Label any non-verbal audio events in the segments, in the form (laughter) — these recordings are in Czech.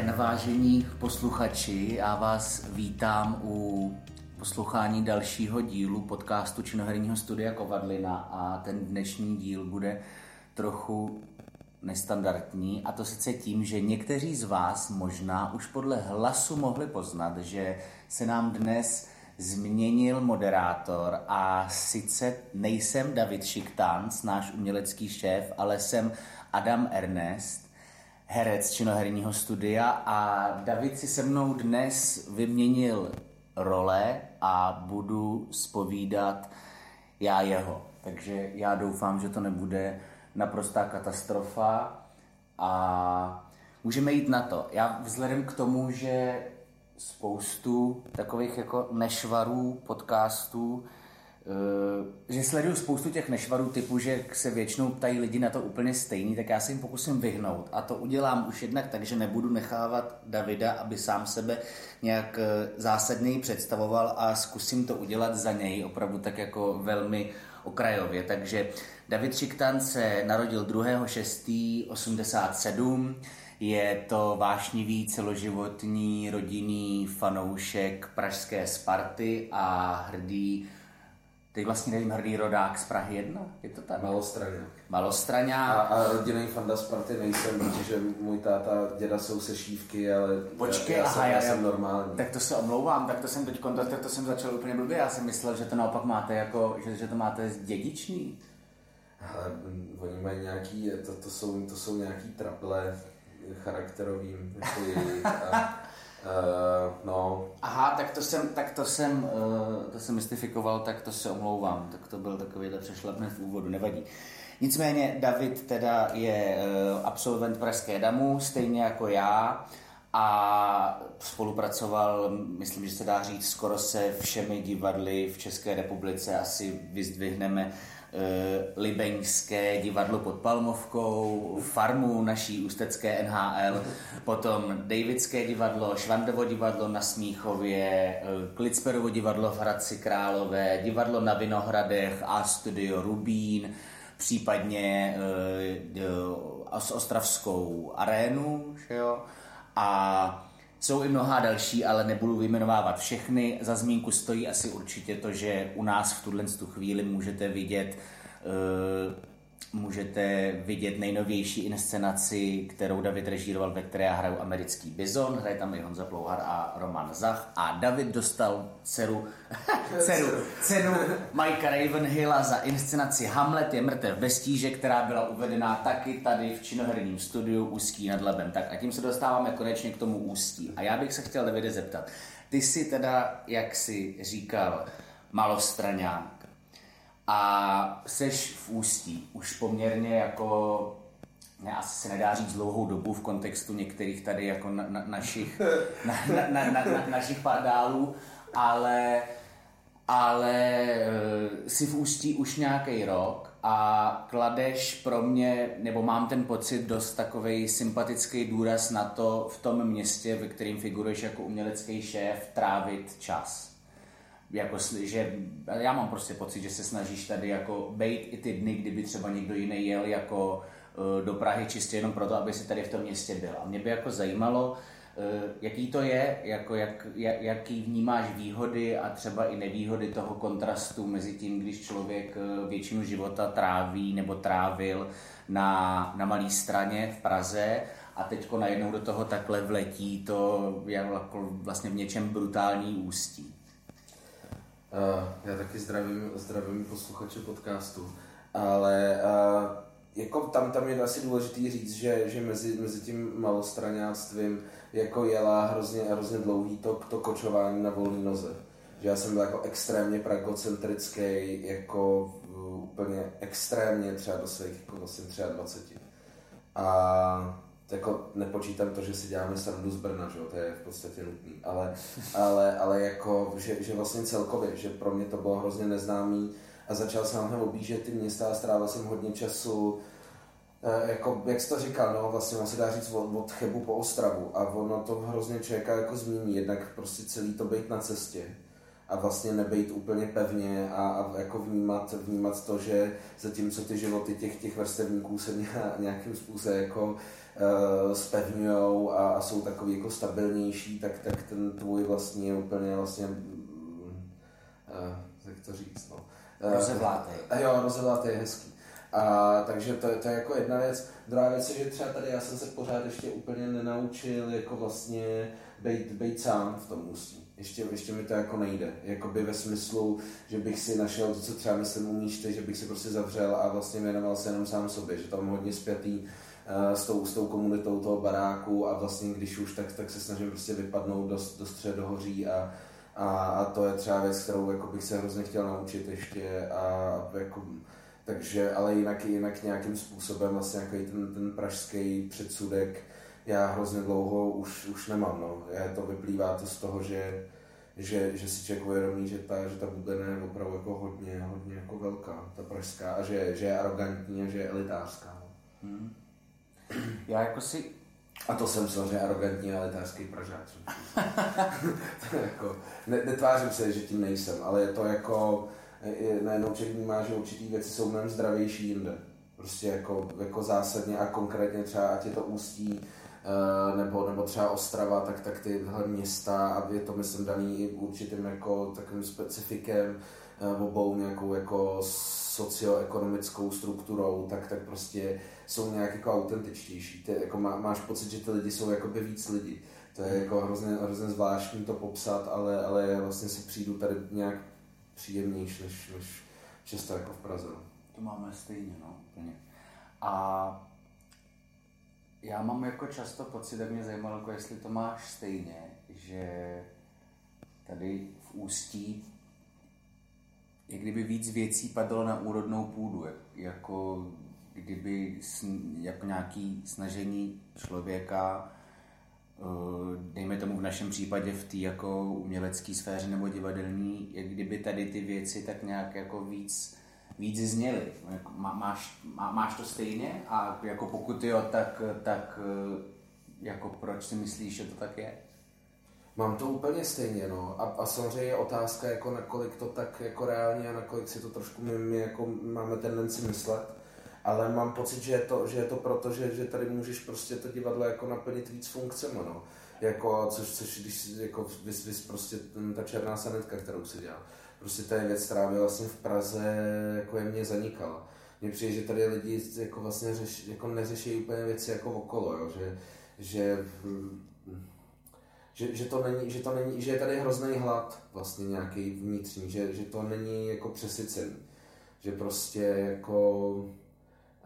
Den, vážení posluchači. Já vás vítám u poslouchání dalšího dílu podcastu Činoherního studia Kovadlina a ten dnešní díl bude trochu nestandardní a to sice tím, že někteří z vás možná už podle hlasu mohli poznat, že se nám dnes změnil moderátor a sice nejsem David Šiktánc, náš umělecký šéf, ale jsem Adam Ernest, herec činoherního studia a David si se mnou dnes vyměnil role a budu spovídat já jeho. Takže já doufám, že to nebude naprostá katastrofa a můžeme jít na to. Já vzhledem k tomu, že spoustu takových jako nešvarů podcastů, že sleduju spoustu těch nešvarů typu, že se většinou ptají lidi na to úplně stejný, tak já se jim pokusím vyhnout. A to udělám už jednak tak, že nebudu nechávat Davida, aby sám sebe nějak eh, zásadněji představoval a zkusím to udělat za něj, opravdu tak jako velmi okrajově. Takže David Šiktan se narodil 2.6.87, je to vášnivý celoživotní rodinný fanoušek pražské Sparty a hrdý Teď vlastně nevím, hrdý rodák z Prahy 1, je to tak? Malostraňa. Malostraňa. A, a rodinný fanda Sparty nejsem, protože můj táta, děda jsou se šívky, ale Počkej, já, já, aha, jsem, já, já, jsem normální. Tak to se omlouvám, tak to jsem teď tak to jsem začal úplně blbě. Já jsem myslel, že to naopak máte jako, že, že to máte dědičný. Ale mm, oni mají nějaký, to, to, jsou, to jsou nějaký traple charakterovým, jako. A, Uh, no. Aha, tak to jsem, tak to jsem, uh, to jsem mystifikoval, tak to se omlouvám. Tak to byl takovýhle přešlapný v úvodu, nevadí. Nicméně David teda je uh, absolvent Pražské damu, stejně jako já a spolupracoval, myslím, že se dá říct, skoro se všemi divadly v České republice. Asi vyzdvihneme Eh, Libeňské divadlo pod Palmovkou, Farmu naší ústecké NHL, potom Davidské divadlo, Švandovo divadlo na Smíchově, eh, Klicperovo divadlo v Hradci Králové, divadlo na Vinohradech a studio Rubín, případně uh, Ostravskou arénu, že jo? A jsou i mnohá další, ale nebudu vyjmenovávat všechny. Za zmínku stojí asi určitě to, že u nás v tuhle chvíli můžete vidět uh, můžete vidět nejnovější inscenaci, kterou David režíroval, ve které já hraju americký bizon, hraje tam i Honza Plouhar a Roman Zach. A David dostal dceru, (laughs) dceru, cenu Mikea Ravenhilla za inscenaci Hamlet je mrtev bez tíže, která byla uvedená taky tady v činoherním studiu Ústí nad Labem. Tak a tím se dostáváme konečně k tomu Ústí. A já bych se chtěl Davide zeptat, ty jsi teda, jak jsi říkal, malostraňák, a seš v Ústí. Už poměrně jako ne, asi se nedá říct dlouhou dobu v kontextu některých tady jako na, na, našich, (laughs) na, na, na, na, na, našich pardálů, ale, ale e, si v Ústí už nějaký rok a kladeš pro mě, nebo mám ten pocit, dost takový sympatický důraz na to v tom městě, ve kterým figuruješ jako umělecký šéf, trávit čas jako, že já mám prostě pocit, že se snažíš tady jako bejt i ty dny, kdyby třeba někdo jiný jel jako uh, do Prahy čistě jenom proto, aby si tady v tom městě byl. A mě by jako zajímalo, uh, jaký to je, jako jak, jak, jaký vnímáš výhody a třeba i nevýhody toho kontrastu mezi tím, když člověk uh, většinu života tráví nebo trávil na, na malé straně v Praze a teďko najednou do toho takhle vletí to jako vlastně v něčem brutální ústí. Uh, já taky zdravím, zdravím posluchače podcastu, ale uh, jako tam, tam je asi důležitý říct, že, že mezi, mezi tím malostraňáctvím jako jela hrozně, hrozně dlouhý to, to kočování na volné noze. Že já jsem byl jako extrémně pragocentrický, jako uh, úplně extrémně třeba do svých jako vlastně 23. A jako nepočítám to, že si děláme srandu z Brna, že? to je v podstatě nutný, ale, ale, ale jako, že, že vlastně celkově, že pro mě to bylo hrozně neznámý a začal jsem hned objíždět ty města a strávil jsem hodně času eh, jako, jak jsi to říkal, no, vlastně se dá říct od, od Chebu po Ostravu a ono to hrozně člověka jako změní, jednak prostě celý to být na cestě a vlastně nebejt úplně pevně a, a jako vnímat, vnímat to, že zatímco ty životy těch, těch vrstevníků se nějakým způsobem jako uh, spevňujou a, a, jsou takový jako stabilnější, tak, tak ten tvůj vlastně je úplně vlastně, uh, jak to říct, no. Uh. Jo, rozevlátej je hezký. A, takže to, to je jako jedna věc. Druhá věc je, že třeba tady já jsem se pořád ještě úplně nenaučil jako vlastně být, být sám v tom ústí. Ještě, ještě mi to jako nejde. Jakoby ve smyslu, že bych si našel to, co třeba myslím umíš ty, že bych si prostě zavřel a vlastně věnoval se jenom sám sobě, že tam hodně spjatý uh, s, tou, s tou komunitou toho baráku a vlastně když už, tak, tak se snažím prostě vypadnout do, do středohoří a, a, a to je třeba věc, kterou jako bych se hrozně chtěl naučit ještě a jako takže, ale jinak, jinak nějakým způsobem vlastně jako ten, ten pražský předsudek já hrozně dlouho už, už nemám. No. Já to vyplývá to z toho, že, že, že si člověk uvědomí, že ta, že ta bublina je opravdu jako hodně, hodně jako velká, ta pražská, a že, že je arrogantní a že je elitářská. No. Hmm. Já jako si... A to jsem samozřejmě arrogantní a elitářský pražák. (laughs) to jako, ne, netvářím se, že tím nejsem, ale je to jako najednou člověk vnímá, že určitý věci jsou mnohem zdravější jinde. Prostě jako, jako zásadně a konkrétně třeba, ať je to ústí, nebo, nebo třeba Ostrava, tak, tak tyhle města, a je to myslím daný i určitým jako takovým specifikem, eh, obou nějakou jako socioekonomickou strukturou, tak, tak prostě jsou nějak jako autentičtější. Ty, jako má, máš pocit, že ty lidi jsou jako by víc lidi. To je jako hrozně, hrozně zvláštní to popsat, ale, ale vlastně si přijdu tady nějak příjemnější než, než často jako v Praze. No. To máme stejně, no, úplně. A já mám jako často pocit, tak mě zajímalo, jako jestli to máš stejně, že tady v Ústí je kdyby víc věcí padlo na úrodnou půdu, jako kdyby jako nějaký snažení člověka Eh, dejme tomu v našem případě v té jako umělecké sféře nebo divadelní, jak kdyby tady ty věci tak nějak jako víc, víc zněly. Jako má, máš, má, máš to stejně a jako pokud jo, tak, tak eh, jako proč si myslíš, že to tak je? Mám to úplně stejně, no. A, a samozřejmě je otázka, jako nakolik to tak jako reálně a nakolik si to trošku my, my jako máme tendenci myslet ale mám pocit, že je to, že je to proto, že, že tady můžeš prostě to divadlo jako naplnit víc funkcemi, no. Jako, což, což když jako vys, vys prostě ta černá sanetka, kterou si dělal. Prostě to je věc, která by vlastně v Praze jako je mě zanikala. Mně přijde, že tady lidi jako vlastně řeš, jako neřeší úplně věci jako okolo, jo? že, že že, že, to není, že, to není, že je tady hrozný hlad vlastně nějaký vnitřní, že, že to není jako přesycený. Že prostě jako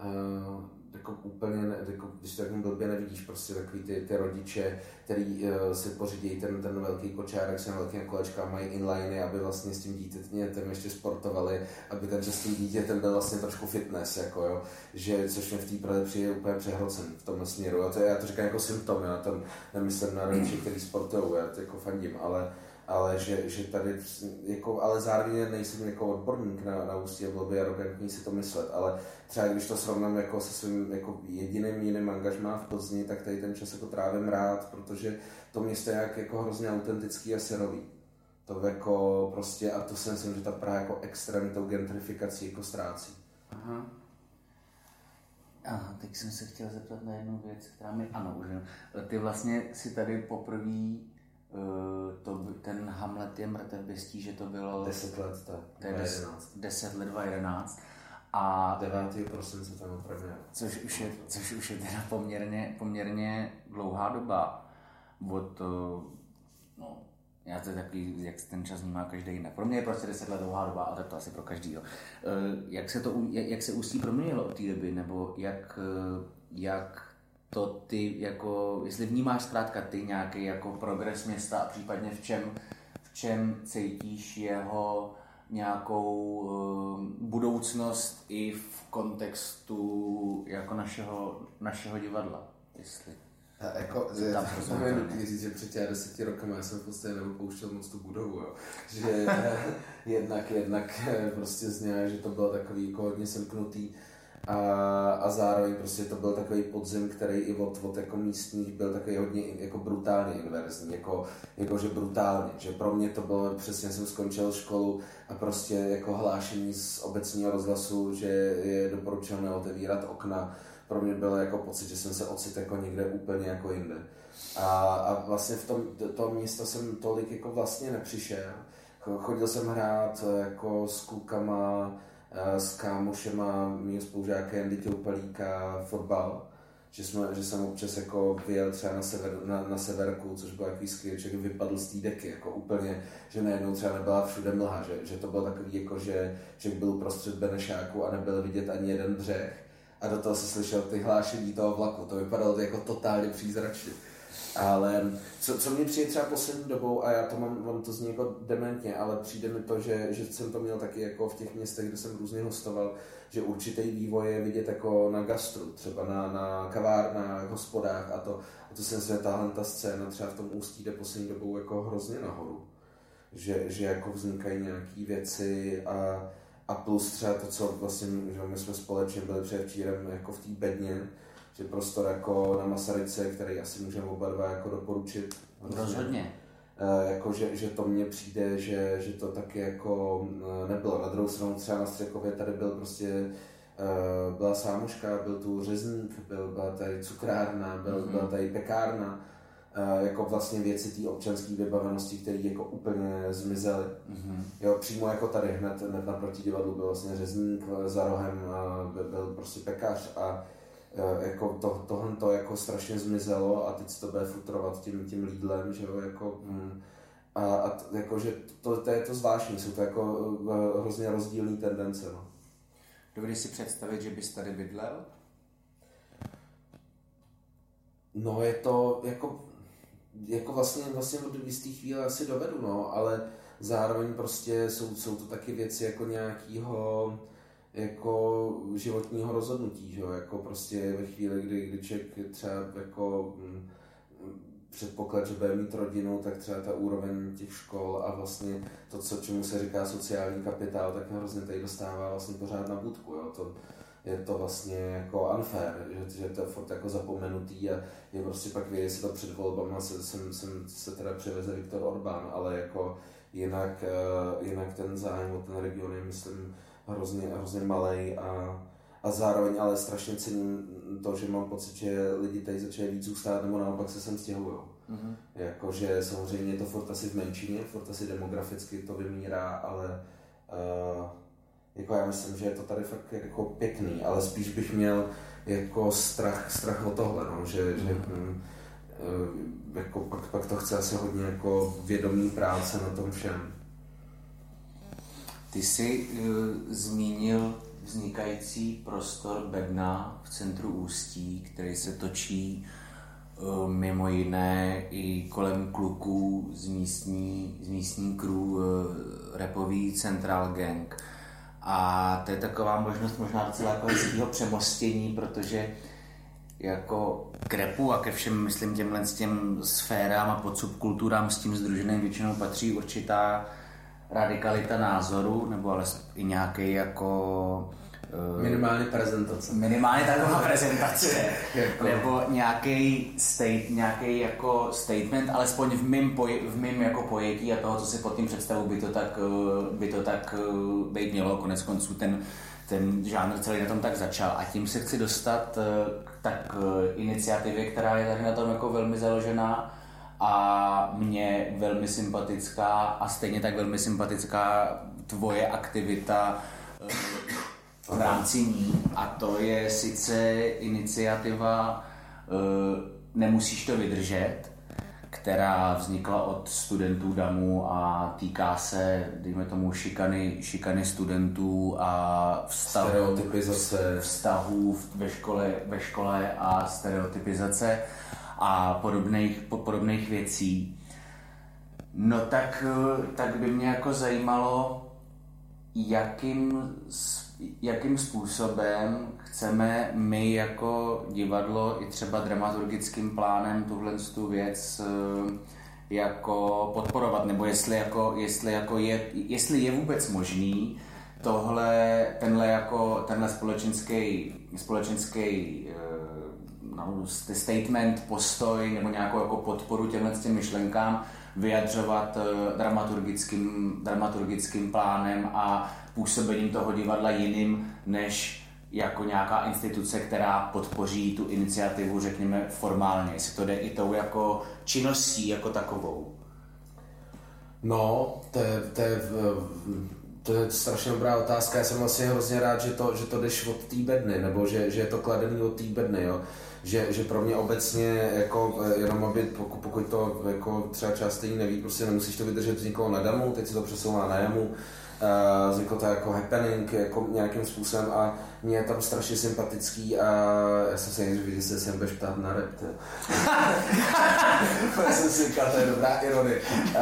uh, jako úplně, ne, jako, když to tak blbě nevidíš, prostě takový ty, ty rodiče, který uh, si pořídí ten, ten velký kočárek s velkým kolečka, mají inliny, aby vlastně s tím dítětem ještě sportovali, aby ten s tím dítětem byl vlastně trošku fitness, jako jo, že, což mě v té Praze přijde úplně přehlcen v tom směru. A to, já to říkám jako symptom, já tam nemyslím na rodiče, kteří sportují, já to jako fandím, ale ale že, že tady, jako, ale zároveň nejsem jako odborník na, na ústí a bylo by arrogantní si to myslet, ale třeba když to srovnám jako se svým jako jediným jiným angažmá v Plzni, tak tady ten čas jako trávím rád, protože to město je jak, jako hrozně autentický a syrový. To jako prostě, a to si myslím, že ta Praha jako extrémně tou gentrifikací jako ztrácí. Aha. Aha, teď jsem se chtěl zeptat na jednu věc, která mi, ano, už Ty vlastně si tady poprvé to, ten Hamlet je mrtev bez že to bylo... 10 let, tak. To je 10, 10 let, 2011. A 9. prosince tam opravdu. Což už je, což už je teda poměrně, poměrně dlouhá doba. Od, no, já to je takový, jak ten čas vnímá každý jinak. Pro mě je prostě 10 let dlouhá doba, ale tak to asi pro každý. Eh, jak se, to, jak, se ústí proměnilo od té doby, nebo jak, eh, jak to ty jako, jestli vnímáš zkrátka ty nějaký jako progres města a případně v čem, v čem cítíš jeho nějakou uh, budoucnost i v kontextu jako našeho, našeho divadla, jestli. A jako, že, tam to je nutný říct, že před těmi deseti roky já jsem prostě neopouštěl moc tu budovu, jo. že (laughs) jednak, jednak prostě znělo, že to bylo takový jako hodně semknutý, a, a zároveň prostě to byl takový podzim, který i od, od jako místních byl takový hodně jako brutálně inverzní, jako, jako že brutálně, že pro mě to bylo, přesně jsem skončil školu a prostě jako hlášení z obecního rozhlasu, že je doporučeno otevírat okna, pro mě bylo jako pocit, že jsem se ocit jako někde úplně jako jinde. A, a vlastně v tom, to město jsem tolik jako vlastně nepřišel. Chodil jsem hrát jako s klukama, Eh, s kámošema, mým spolužákem Dítě Upalíka fotbal, že, jsme, že jsem občas jako vyjel třeba na, sever, na, na severku, což byl takový skvělý, vypadl z té deky, jako úplně, že najednou třeba nebyla všude mlha, že, že to bylo takový, jako že, že byl prostřed Benešáku a nebyl vidět ani jeden břeh. A do toho se slyšel ty hlášení toho vlaku, to vypadalo jako totálně přízračně. Ale co, co mě přijde třeba poslední dobou, a já to mám, mám to zní jako dementně, ale přijde mi to, že, že jsem to měl taky jako v těch městech, kde jsem různě hostoval, že určitý vývoj je vidět jako na gastru, třeba na, na kavárnách, hospodách a to, a to jsem se tahle ta scéna třeba v tom ústí jde poslední dobou jako hrozně nahoru. Že, že jako vznikají nějaké věci a, a plus třeba to, co vlastně, že my jsme společně byli předevčírem jako v té bedně, že prostor jako na Masaryce, který asi můžeme oba dva jako doporučit. Rozhodně. E, jako, že, že, to mně přijde, že, že to taky jako eh, nebylo. Na druhou stranu třeba na Střekově tady byl prostě e, byla sámoška, byl tu řezník, byl, byla tady cukrárna, byl, mm-hmm. byla tady pekárna, e, jako vlastně věci té občanské vybavenosti, které jako úplně zmizely. Mm-hmm. Jo, přímo jako tady hned, hned naproti divadlu byl vlastně řezník, za rohem byl, prostě pekař a jako to, tohle to jako strašně zmizelo a teď se to bude futrovat tím, tím Lidlem, že jo, jako, mm, a, a t, jako, že to, to, je to zvláštní, jsou to jako uh, hrozně rozdílné tendence, no. Dovedeš si představit, že bys tady bydlel? No je to jako, jako vlastně, vlastně od jisté chvíle asi dovedu, no, ale zároveň prostě jsou, jsou to taky věci jako nějakýho, jako životního rozhodnutí, že jo? jako prostě ve chvíli, kdy, kdy člověk třeba jako mm, předpoklad, že bude mít rodinu, tak třeba ta úroveň těch škol a vlastně to, co, čemu se říká sociální kapitál, tak hrozně tady dostává vlastně pořád na budku. Jo? To, je to vlastně jako unfair, že, že to je furt jako zapomenutý a je prostě pak vědět si to před volbama, se, jsem, jsem se teda převeze Viktor Orbán, ale jako jinak, uh, jinak ten zájem o ten region je, myslím, hrozně, hrozně malý a, a zároveň ale strašně cením to, že mám pocit, že lidi tady začínají víc zůstat nebo naopak se sem stěhují. Mm-hmm. Jakože samozřejmě je to furt asi v menšině, furt asi demograficky to vymírá, ale uh, jako já myslím, že je to tady fakt jako pěkný, ale spíš bych měl jako strach, strach o tohle, no, že, mm-hmm. že uh, jako pak, pak to chce asi hodně jako vědomí práce na tom všem. Ty jsi uh, zmínil vznikající prostor Bedna v centru Ústí, který se točí uh, mimo jiné i kolem kluků z místní, z místní crew uh, repový Central Gang. A to je taková možnost možná docela jako hezkého přemostění, protože jako k repu a ke všem, myslím, těmhle s těm sférám a podsubkulturám s tím združeným většinou patří určitá radikalita názoru, nebo ale i nějaký jako eh, Minimálně prezentace. Minimálně taková (laughs) prezentace. jako... Nebo nějaký state, nějaký jako statement, alespoň v mým, poj, v mým jako pojetí a toho, co si pod tím představu, by to tak, eh, by to tak eh, být mělo. Konec konců ten, ten žánr celý na tom tak začal. A tím se chci dostat k tak iniciativě, která je tady na tom jako velmi založená a mě velmi sympatická a stejně tak velmi sympatická tvoje aktivita eh, v rámci ní a to je sice iniciativa eh, Nemusíš to vydržet, která vznikla od studentů DAMu a týká se, dejme tomu, šikany, šikany studentů a vztahů, stereotypizace. vztahů ve škole, ve škole a stereotypizace a podobných, podobných věcí. No tak, tak by mě jako zajímalo, jakým, jakým způsobem chceme my jako divadlo i třeba dramaturgickým plánem tuhle tu věc eh, jako podporovat, nebo jestli, jako, jestli, jako je, jestli je vůbec možný tohle, tenhle jako, tenhle společenský, společenský no, statement, postoj nebo nějakou jako podporu těmhle těm myšlenkám vyjadřovat dramaturgickým, dramaturgickým plánem a působením toho divadla jiným, než jako nějaká instituce, která podpoří tu iniciativu, řekněme, formálně. Jestli to jde i tou jako činností jako takovou. No, to je, to je, to je strašně dobrá otázka. Já jsem vlastně hrozně rád, že to, že to jdeš od té bedny, nebo že, že je to kladený od té bedny, jo. Že, že pro mě obecně, jako, jenom aby, pokud, pokud to jako třeba část lidí neví, prostě nemusíš to vydržet z na damu, teď se to přesouvá na jamu, uh, vzniklo to jako happening jako nějakým způsobem a mě je tam strašně sympatický a já jsem se někdy že jsem budeš ptát na rap. já jsem si říkal, to je dobrá ironie. Uh,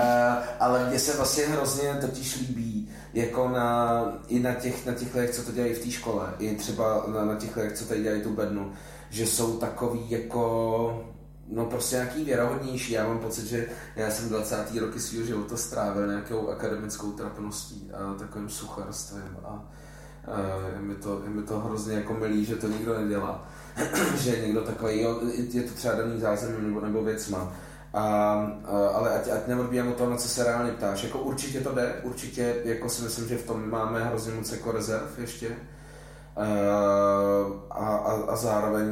ale mně se vlastně hrozně totiž líbí, jako na, i na těch, na těch lidech, co to dělají v té škole, i třeba na, na těch lidech, co tady dělají tu bednu, že jsou takový jako no prostě nějaký věrohodnější. Já mám pocit, že já jsem 20. roky svého života strávil nějakou akademickou trapností a takovým sucharstvím a, je, mi to, je mi to hrozně jako milý, že to nikdo nedělá. (clears throat) že někdo takový, jo, je to třeba daný zázemím nebo, nebo věcma. A, a, ale ať, ať neodbíjám o to, na co se reálně ptáš. Jako určitě to jde, určitě jako si myslím, že v tom máme hrozně moc jako rezerv ještě a, a, a zároveň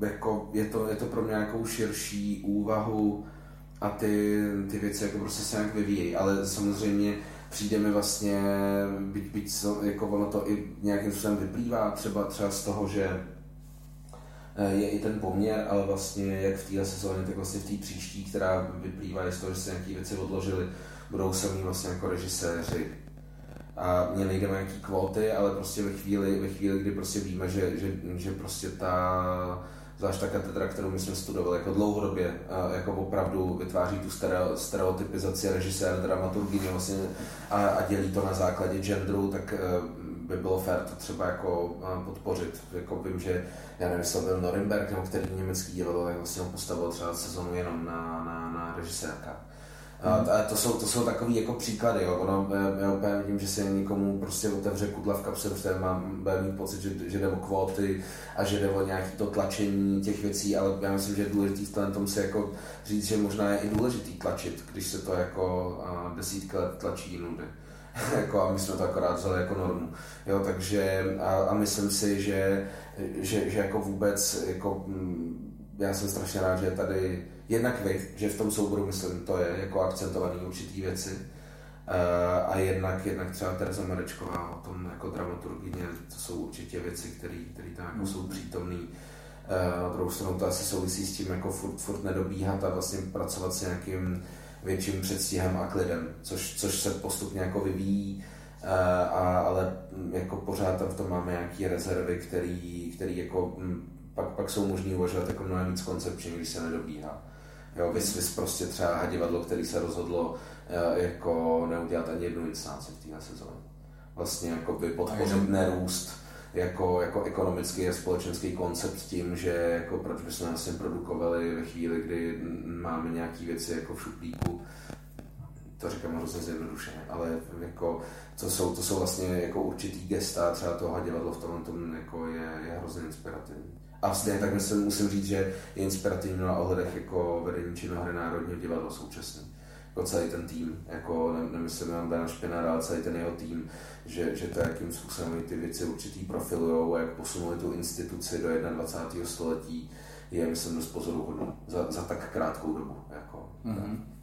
eh, jako je, to, je to pro mě nějakou širší úvahu a ty, ty věci jako prostě se nějak vyvíjejí, ale samozřejmě přijde mi vlastně, byť, byť jako ono to i nějakým způsobem vyplývá třeba, třeba z toho, že eh, je i ten poměr, ale vlastně jak v téhle sezóně, tak vlastně v té příští, která vyplývá z toho, že se nějaké věci odložily, budou samý vlastně jako režiséři a mě nejde na nějaký kvóty, ale prostě ve chvíli, ve chvíli, kdy prostě víme, že, že, že prostě ta zvlášť ta katedra, kterou my jsme studovali jako dlouhodobě, jako opravdu vytváří tu stereotypizaci režiséra, dramaturgy vlastně a, a, dělí to na základě genderu, tak e, by bylo fér to třeba jako podpořit. Jako vím, že já nevím, byl Norimberg, nebo který německý dělal, tak vlastně postavil třeba sezonu jenom na, na, na režisérka. A, a to, jsou, to jsou takový jako příklady, jo. Ono, já úplně vidím, že se někomu prostě otevře kudla v kapse, protože mám mít pocit, že, že jde o kvóty a že jde o nějaké to tlačení těch věcí, ale já myslím, že je důležitý v tom se jako říct, že možná je i důležitý tlačit, když se to jako desítky let tlačí jinudy. (laughs) jako, a my jsme to akorát vzali jako normu. Jo, takže a, a myslím si, že, že, že jako vůbec jako, mm, já jsem strašně rád, že tady jednak vy, že v tom souboru, myslím, to je jako akcentovaný určitý věci, uh, a jednak, jednak třeba Teresa Marečková o tom jako dramaturgině, to jsou určitě věci, které tam jako jsou přítomné. Uh, na druhou stranu to asi souvisí s tím jako furt, furt nedobíhat a vlastně pracovat s nějakým větším předstihem a klidem, což, což se postupně jako vyvíjí, uh, a, ale jako pořád tam v tom máme nějaké rezervy, které jako m, pak, pak jsou možné uvažovat jako mnohem víc koncepčně, když se nedobíhá. Jo, vys, vys prostě třeba divadlo, který se rozhodlo eh, jako neudělat ani jednu inscenaci v téhle sezóně. Vlastně jako by podpořit nerůst jako, jako ekonomický a společenský koncept tím, že jako proč bychom vlastně produkovali ve chvíli, kdy máme nějaké věci jako v šuplíku, to říkám hrozně zjednodušeně, ale jako to jsou, to jsou vlastně jako určitý gesta, třeba toho divadlo v tomhle tom jako je, je hrozně inspirativní. A stejně tak myslím, musím říct, že je inspirativní na ohledech jako vedení činohry Národního divadla současně. Jako celý ten tým, jako ne, nemyslím jenom Dana Špinara, ale celý ten jeho tým, že, že to, jakým způsobem ty věci určitý profilujou a jak posunuli tu instituci do 21. století, je, myslím, dost pozoruhodný za, za tak krátkou dobu. Jako, mm-hmm. Take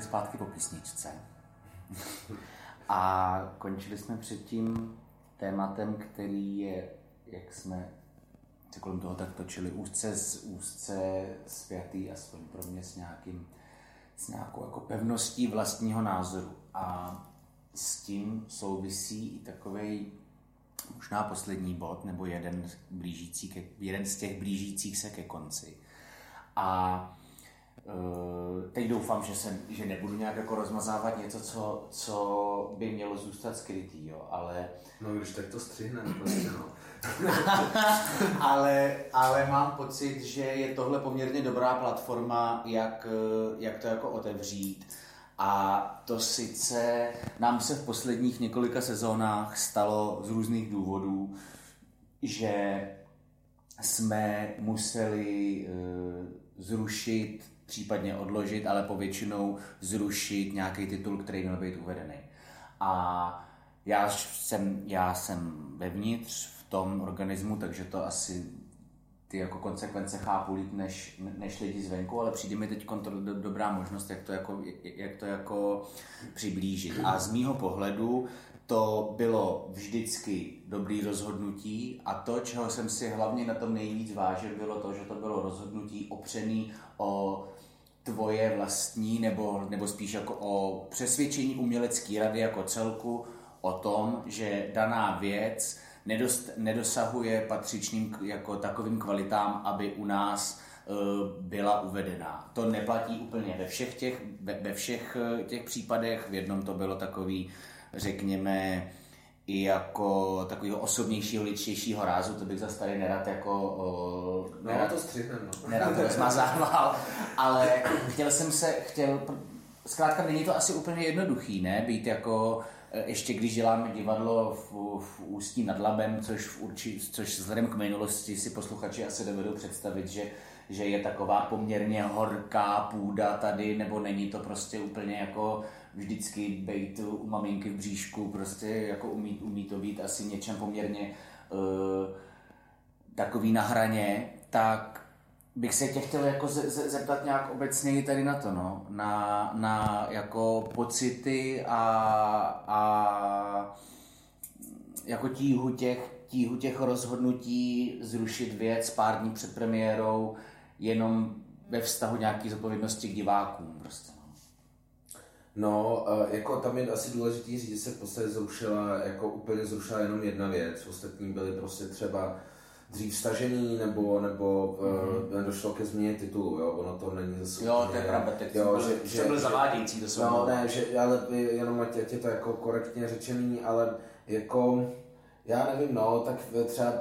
zpátky po písničce. (laughs) A končili jsme předtím tématem, který je, jak jsme se kolem toho tak točili, úzce, úzce spjatý, aspoň pro mě s, nějakým, s nějakou jako pevností vlastního názoru. A s tím souvisí i takový možná poslední bod, nebo jeden, blížící ke, jeden z těch blížících se ke konci. A teď doufám, že, jsem, že nebudu nějak jako rozmazávat něco, co, co by mělo zůstat skrytý, jo, ale... No když tak to střihneme prostě, no. (laughs) ale, ale mám pocit, že je tohle poměrně dobrá platforma, jak, eh, jak to jako otevřít. A to sice nám se v posledních několika sezónách stalo z různých důvodů, že jsme museli uh, zrušit případně odložit, ale povětšinou zrušit nějaký titul, který měl být uvedený. A já jsem, já jsem vevnitř v tom organismu, takže to asi ty jako konsekvence chápu líp než, než lidi zvenku, ale přijde mi teď do, dobrá možnost, jak to, jako, jak to jako přiblížit. A z mýho pohledu to bylo vždycky dobrý rozhodnutí a to, čeho jsem si hlavně na tom nejvíc vážil, bylo to, že to bylo rozhodnutí opřený o tvoje vlastní, nebo, nebo spíš jako o přesvědčení umělecké rady jako celku o tom, že daná věc nedost, nedosahuje patřičným jako takovým kvalitám, aby u nás uh, byla uvedená. To neplatí úplně ve všech těch, ve, ve všech e, těch případech. V jednom to bylo takový, řekněme, i jako takového osobnějšího, ličtějšího rázu, to bych zase tady nerad jako... O, no, nerad, to střihnem, no. Nerad to rozmazával, ale chtěl jsem se, chtěl, zkrátka není to asi úplně jednoduchý, ne, být jako e, ještě když děláme divadlo v, v Ústí nad Labem, což, v urči, což vzhledem k minulosti si posluchači asi dovedou představit, že, že je taková poměrně horká půda tady, nebo není to prostě úplně jako vždycky být u maminky v bříšku, prostě jako umí, umí to být asi něčem poměrně uh, takový na hraně, tak bych se tě chtěl jako ze, ze, zeptat nějak obecně tady na to, no, na, na jako pocity a, a jako tíhu těch, tíhu těch rozhodnutí zrušit věc pár dní před premiérou jenom ve vztahu nějaký zodpovědnosti k divákům prostě. No, jako tam je asi důležitý říct, že se v podstatě zrušila, jako úplně zrušila jenom jedna věc. Ostatní byly prostě třeba dřív stažený, nebo, nebo mm-hmm. uh, došlo ke změně titulu, jo, ono to není zase Jo, to je pravda, teď jo, byl, že, že, byl zavádějící, to jsou No, ne, že, ale jenom ať je to jako korektně řečený, ale jako, já nevím, no, tak třeba,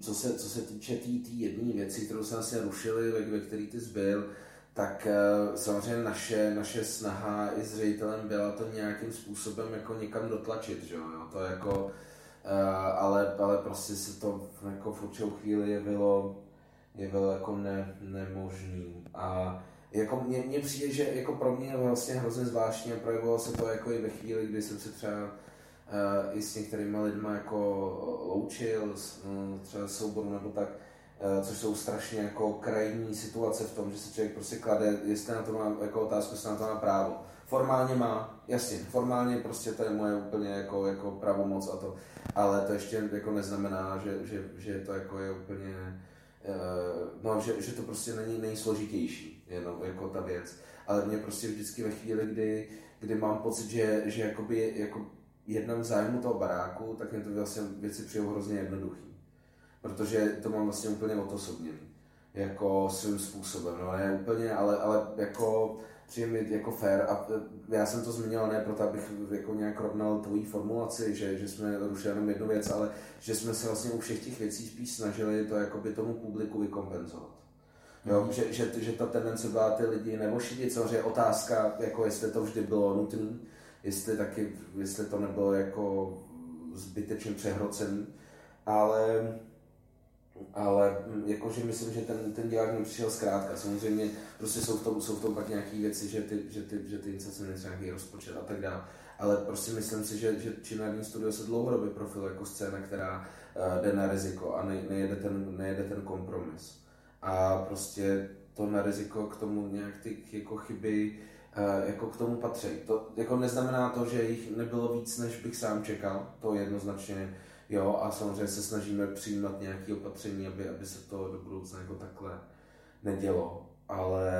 co se, co se týče té tý, tý jedné věci, kterou jsme asi rušili, ve, ve který ty zbyl, tak eh, samozřejmě naše, naše snaha i s ředitelem byla to nějakým způsobem jako někam dotlačit, že jo, to jako, eh, ale, ale prostě se to jako v určitou chvíli jevilo, jevilo jako ne, nemožný. A jako mně, mně přijde, že jako pro mě vlastně hrozně zvláštní a projevovalo se to jako i ve chvíli, kdy jsem se třeba i s některými lidmi jako loučil, uh, třeba souboru nebo tak, Eh, což jsou strašně jako krajní situace v tom, že se člověk prostě klade, jestli na to má jako otázku, jestli na to má právo. Formálně má, jasně, formálně prostě to je moje úplně jako, jako pravomoc a to, ale to ještě jako neznamená, že, že, že to jako je úplně, no, že, že to prostě není nejsložitější, jenom jako ta věc. Ale mě prostě vždycky ve chvíli, kdy, kdy mám pocit, že, že jakoby, jako jednám zájmu toho baráku, tak mě to vlastně věci přijou hrozně jednoduchý protože to mám vlastně úplně odosobněný, jako svým způsobem, no ne úplně, ale, ale jako přijde mi jako fair a já jsem to zmínil ne proto, abych jako nějak rovnal tvojí formulaci, že, že jsme rušili jenom jednu věc, ale že jsme se vlastně u všech těch věcí spíš snažili to jakoby tomu publiku vykompenzovat. Jo, mm. že, že, že, ta tendence byla ty lidi nevošidit, samozřejmě otázka, jako jestli to vždy bylo nutné, jestli taky, jestli to nebylo jako zbytečně přehrocený, ale ale jakože myslím, že ten, ten divák mi přišel zkrátka. Samozřejmě prostě jsou v tom, jsou v tom pak nějaké věci, že ty, že ty, že ty incence měly nějaký rozpočet a tak dále. Ale prostě myslím si, že, že Činární studio se dlouhodobě profil jako scéna, která uh, jde na riziko a ne, nejede, ten, nejede ten kompromis. A prostě to na riziko k tomu nějak ty jako chyby jako k tomu patří. To jako neznamená to, že jich nebylo víc, než bych sám čekal, to jednoznačně jo, a samozřejmě se snažíme přijímat nějaké opatření, aby, aby se to do budoucna jako takhle nedělo, ale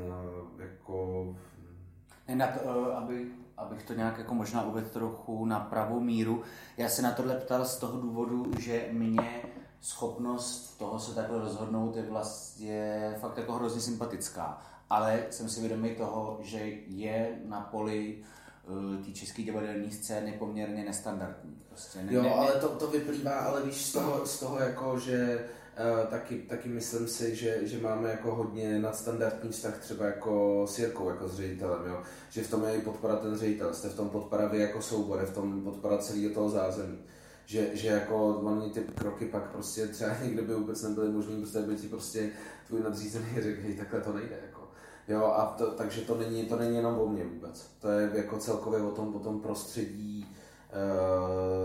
uh, jako... Na to, aby, abych to nějak jako možná uvedl trochu na pravou míru, já se na tohle ptal z toho důvodu, že mě schopnost toho se takhle rozhodnout je vlastně fakt jako hrozně sympatická. Ale jsem si vědomý toho, že je na poli uh, té české divadelní scény poměrně nestandardní. Prostě ne, jo, ne, ale to, to vyplývá, ale víš, z toho, z toho jako, že Uh, taky, taky myslím si, že, že máme jako hodně nadstandardní vztah třeba jako s Jirkou, jako s ředitelem, jo? že v tom je i podpora ten ředitel, jste v tom podpora vy jako soubor, je v tom podpora celého toho zázemí že, že jako oni ty kroky pak prostě třeba (laughs) někde by vůbec nebyly možné, prostě by ti prostě tvůj nadřízený řekl, hej, takhle to nejde. Jo, a to, takže to není, to není jenom o mně vůbec. To je jako celkově o tom, o tom prostředí,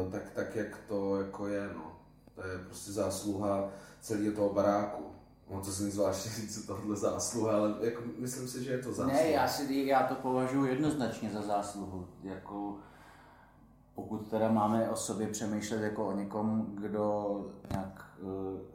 uh, tak, tak, jak to jako je, no. To je prostě zásluha celého toho baráku. No to zní zvláštně (laughs) říct tohle zásluha, ale jako, myslím si, že je to zásluha. Ne, já, si, já to považuji jednoznačně za zásluhu. Jako, pokud teda máme o sobě přemýšlet jako o někom, kdo nějak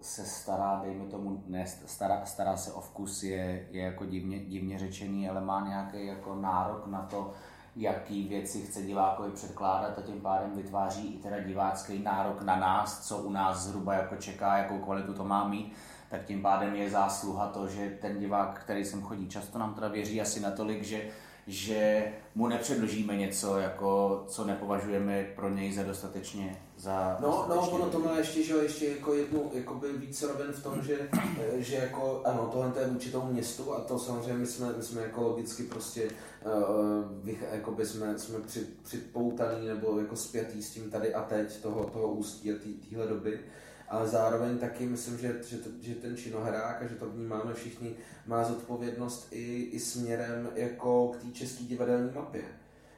se stará, dejme tomu, ne, stará, stará se o vkus, je, je jako divně, divně řečený, ale má nějaký jako nárok na to, jaký věci chce divákovi předkládat a tím pádem vytváří i teda divácký nárok na nás, co u nás zhruba jako čeká, jakou kvalitu to má mít, tak tím pádem je zásluha to, že ten divák, který sem chodí často, nám teda věří asi natolik, že že mu nepředložíme něco, jako, co nepovažujeme pro něj za dostatečně za No, no ono to má ještě, že ještě jako jednu, jakoby víc rovin v tom, že, že jako, ano, tohle je vůči tomu městu a to samozřejmě my jsme, my jsme jako logicky prostě uh, jakoby jsme, jsme při, připoutaný nebo jako spjatý s tím tady a teď toho, toho ústí a téhle doby ale zároveň taky myslím, že, že, to, že ten činohrák a že to vnímáme všichni, má zodpovědnost i, i směrem jako k té české divadelní mapě.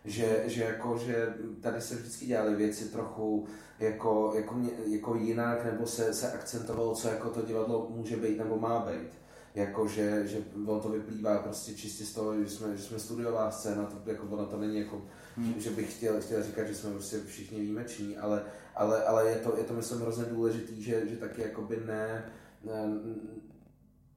Že, že, jako, že tady se vždycky dělaly věci trochu jako, jako, jako jinak, nebo se, se akcentovalo, co jako to divadlo může být nebo má být. Jako, že, že ono to vyplývá prostě čistě z toho, že jsme, že jsme studiová scéna, to, jako, ono to není jako, hmm. že bych chtěl, chtěl říkat, že jsme prostě všichni výjimeční, ale, ale, ale je, to, je to myslím hrozně důležitý, že, že taky jakoby ne, ne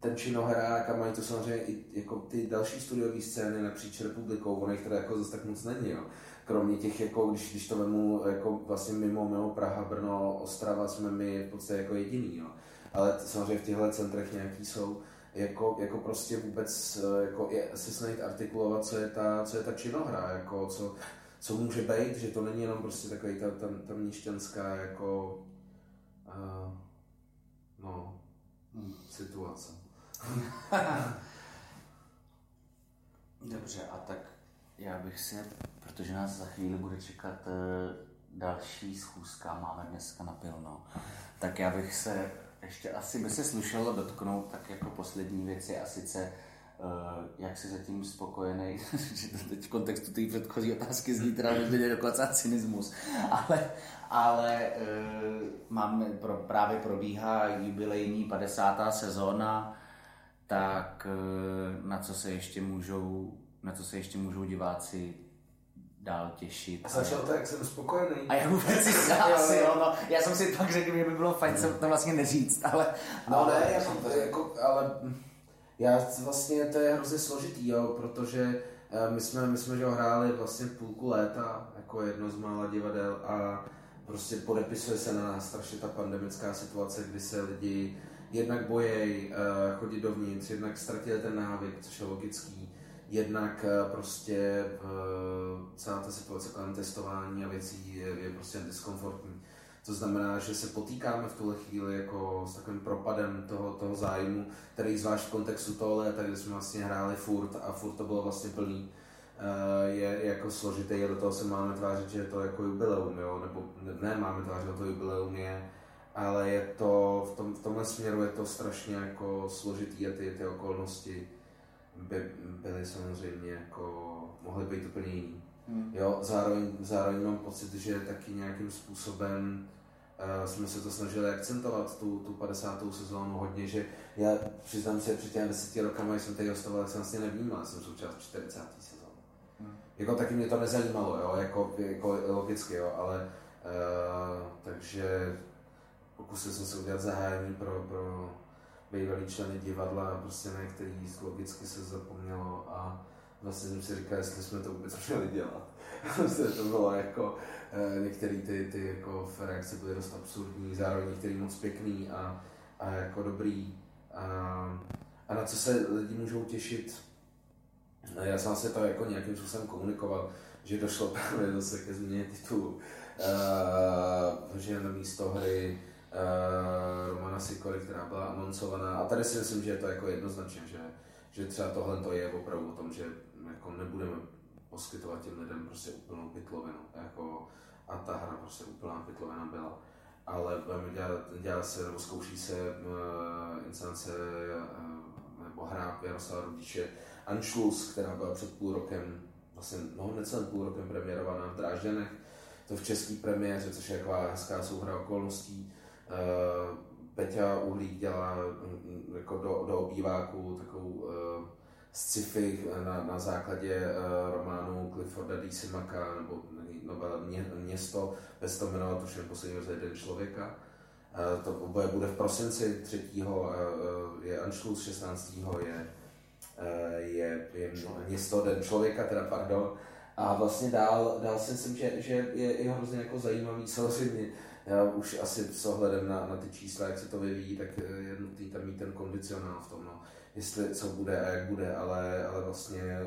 ten činohrák a mají to samozřejmě i jako ty další studiové scény napříč republikou, ono jich teda jako zase tak moc není, jo. Kromě těch, jako, když, když to vemu jako vlastně mimo, mimo Praha, Brno, Ostrava, jsme my v podstatě jako jediný, jo. Ale samozřejmě v těchto centrech nějaký jsou, jako, jako prostě vůbec jako je, se snažit artikulovat, co je ta, co je ta činohra, jako co, co může být, že to není jenom prostě takový ta, ta, ta měšťanská jako uh, no, hmm. situace. (laughs) Dobře, a tak já bych si, protože nás za chvíli bude čekat uh, další schůzka, máme dneska na pilno, tak já bych se ještě asi by se slušelo dotknout tak jako poslední věci a sice Uh, jak jsi zatím spokojený, (laughs) že to teď v kontextu té předchozí otázky zní teda možná dokonce cynismus, (laughs) ale, ale uh, máme, pro, právě probíhá jubilejní 50. sezóna, tak uh, na co se ještě můžou, na co se ještě můžou diváci dál těšit. A začal to, jak jsem spokojený. A já vůbec si asi, (laughs) jo, no. Já jsem si pak řekl, že by bylo fajn se to vlastně neříct, ale... No ale, ne, jako, jako, ale já vlastně, to je hrozně složitý, jo, protože eh, my jsme, my jsme že hráli vlastně půlku léta jako jedno z mála divadel a prostě podepisuje se na nás strašně ta pandemická situace, kdy se lidi jednak bojejí uh, chodit dovnitř, jednak ztratili ten návyk, což je logický, jednak uh, prostě uh, celá ta situace kolem testování a věcí je, je prostě diskomfortní. To znamená, že se potýkáme v tuhle chvíli jako s takovým propadem toho, toho zájmu, který zvlášť v kontextu toho léta, kdy jsme vlastně hráli furt a furt to bylo vlastně plný, je, je jako složitý a do toho se máme tvářit, že je to jako jubileum, jo? nebo ne máme tvářit, že to jubileum je, ale je to, v, tom, v tomhle směru je to strašně jako složitý a ty, ty okolnosti by byly samozřejmě jako, mohly být úplně jiný. Hmm. Jo, zároveň, zároveň mám pocit, že taky nějakým způsobem uh, jsme se to snažili akcentovat, tu, tu 50. sezónu hodně, že já přiznám se, před těmi deseti rokama, když jsem tady hostoval, jsem vlastně nevnímal, jsem součást 40. sezóny. Hmm. Jako taky mě to nezajímalo, jo, jako, jako logicky, jo, ale uh, takže pokusil jsem se udělat zahájení pro, pro bývalý členy divadla prostě na který logicky se zapomnělo a vlastně jsem si říkal, jestli jsme to vůbec měli dělat. Vlastně (laughs) to bylo jako, eh, některé ty, ty jako reakce byly dost absurdní, zároveň některý moc pěkný a, a jako dobrý. A, a na co se lidi můžou těšit, já jsem se to jako nějakým způsobem komunikoval, že došlo (laughs) právě zase ke změně titulu. Uh, že na místo hry uh, Romana Sikory, která byla anoncovaná. A tady si myslím, že je to jako jednoznačně, že, že třeba tohle to je opravdu o tom, že jako nebudeme poskytovat těm lidem prostě úplnou pytlovinu. Jako, a ta hra prostě úplná pytlovina byla. Ale dělá, dělá se, nebo zkouší se uh, inscenace uh, nebo hra Jaroslava Rudiče Anschluss, která byla před půl rokem, vlastně no, necelým půl rokem premiérovaná v Drážďanech, to v české premiéře, což je taková hezká souhra okolností. Uh, Peťa Uhlík dělá mm, jako do, do obýváku takovou uh, sci-fi na, na základě uh, románu Clifforda D. Simaka nebo novela mě, Město, bez toho už jen poslední za jeden člověka. Uh, to oboje bude v prosinci 3. Uh, je Anschluss, 16. je, je, je Město, Den člověka, teda pardon. A vlastně dál, dál si myslím, že, že je, je hrozně jako zajímavý samozřejmě já už asi s ohledem na, na ty čísla, jak se to vyvíjí, tak je nutný tam mít ten kondicionál v tom, no. jestli co bude a jak bude, ale, ale vlastně eh,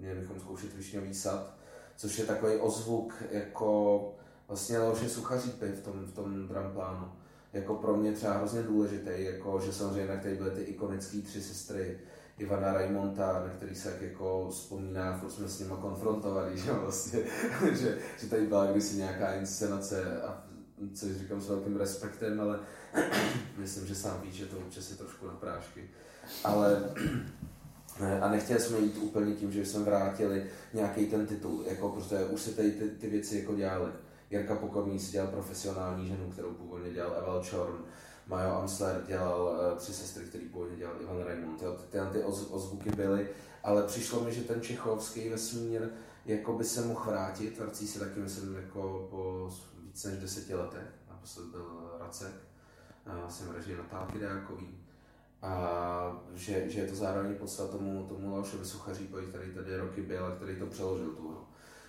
měli bychom zkoušet višňový sad, což je takový ozvuk jako vlastně Leoše Suchařípy v tom, v tom dramplánu. Jako pro mě třeba hrozně důležitý, jako, že samozřejmě na byly ty ikonické tři sestry, Ivana Raimonta, na který se jak jako vzpomíná, furt jsme s nimi konfrontovali, (laughs) že vlastně, (laughs) že, že tady byla kdysi nějaká inscenace a což říkám s velkým respektem, ale (clears throat) myslím, že sám víš, že to občas je trošku na prášky. Ale (clears throat) a nechtěli jsme jít úplně tím, že jsme vrátili nějaký ten titul, jako protože už se tady ty, ty věci jako dělaly. Jirka Pokorný si dělal profesionální ženu, kterou původně dělal Eval Chorn, Majo Amsler dělal uh, tři sestry, který původně dělal Ivan Raymond. Ty, ty, ty oz, ozvuky byly, ale přišlo mi, že ten čechovský vesmír jako by se mohl vrátit, vrací se taky, myslím, jako po více než deseti letech. Naposled byl Racek, jsem režii Natálky Deákový. A že, že je to zároveň podstata tomu, tomu Leošovi Suchařípovi, který tady roky byl a který to přeložil tu hru.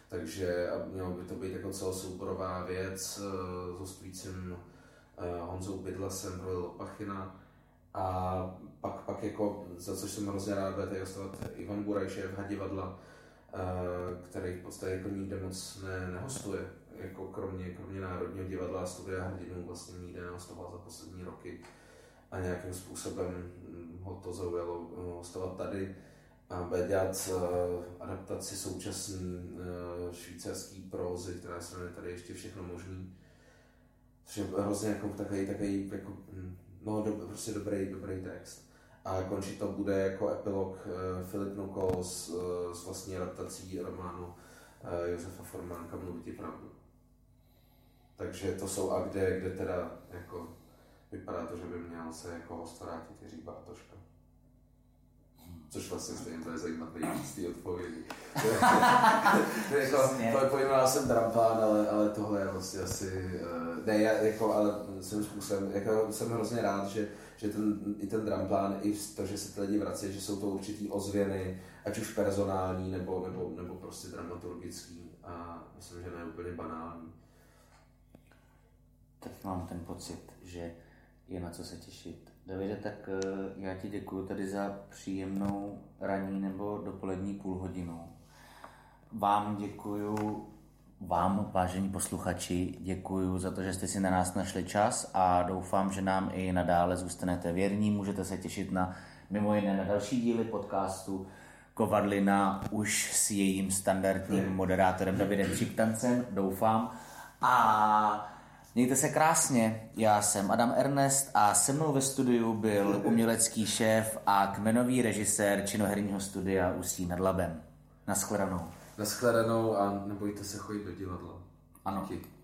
Takže mělo by to být jako celosouborová věc uh, s hostujícím uh, Honzou Bydlasem, Roli Lopachina. A pak, pak jako, za což jsem hrozně rád, bude tady Ivan Buraj, šéf Hadivadla, uh, který v podstatě jako nikde moc ne, nehostuje jako kromě, kromě Národního divadla a studia hrdinů vlastně nikde nehostoval za poslední roky a nějakým způsobem ho to zaujalo eh, hostovat tady a bude dělat uh, adaptaci současné uh, švýcarské prózy, která se jmenuje tady ještě všechno možný. Což je hrozně jako takový, takový jako, hm, no, do, prostě dobrý, dobrý text. A končit to bude jako epilog Filip Nukol s, s vlastní adaptací románu Josefa Formánka Mluvit pravdu. Takže to jsou a kde, kde teda jako vypadá to, že by měl se jako host vrátit Jiří Bartoška. Což vlastně stejně to je zajímavé z té odpovědi. (laughs) jako, pojmenoval jsem Drampán, ale, ale tohle je vlastně asi, uh, ne, já, jako, ale svým způsobem, jako jsem hrozně rád, že, že ten, i ten Dramplán, i to, že se ty lidi vrací, že jsou to určitý ozvěny, ať už personální, nebo, nebo, nebo prostě dramaturgický a myslím, že ne úplně banální tak mám ten pocit, že je na co se těšit. Davide, tak eh, já ti děkuji tady za příjemnou ranní nebo dopolední půl hodinu. Vám děkuji, vám, vážení posluchači, děkuji za to, že jste si na nás našli čas a doufám, že nám i nadále zůstanete věrní. Můžete se těšit na mimo jiné na další díly podcastu Kovadlina už s jejím standardním moderátorem Davidem Čiptancem, doufám. A Mějte se krásně, já jsem Adam Ernest a se mnou ve studiu byl umělecký šéf a kmenový režisér činoherního studia Ústí nad Labem. Naschledanou. Naschledanou a nebojte se chodit do divadla. Ano. Díky.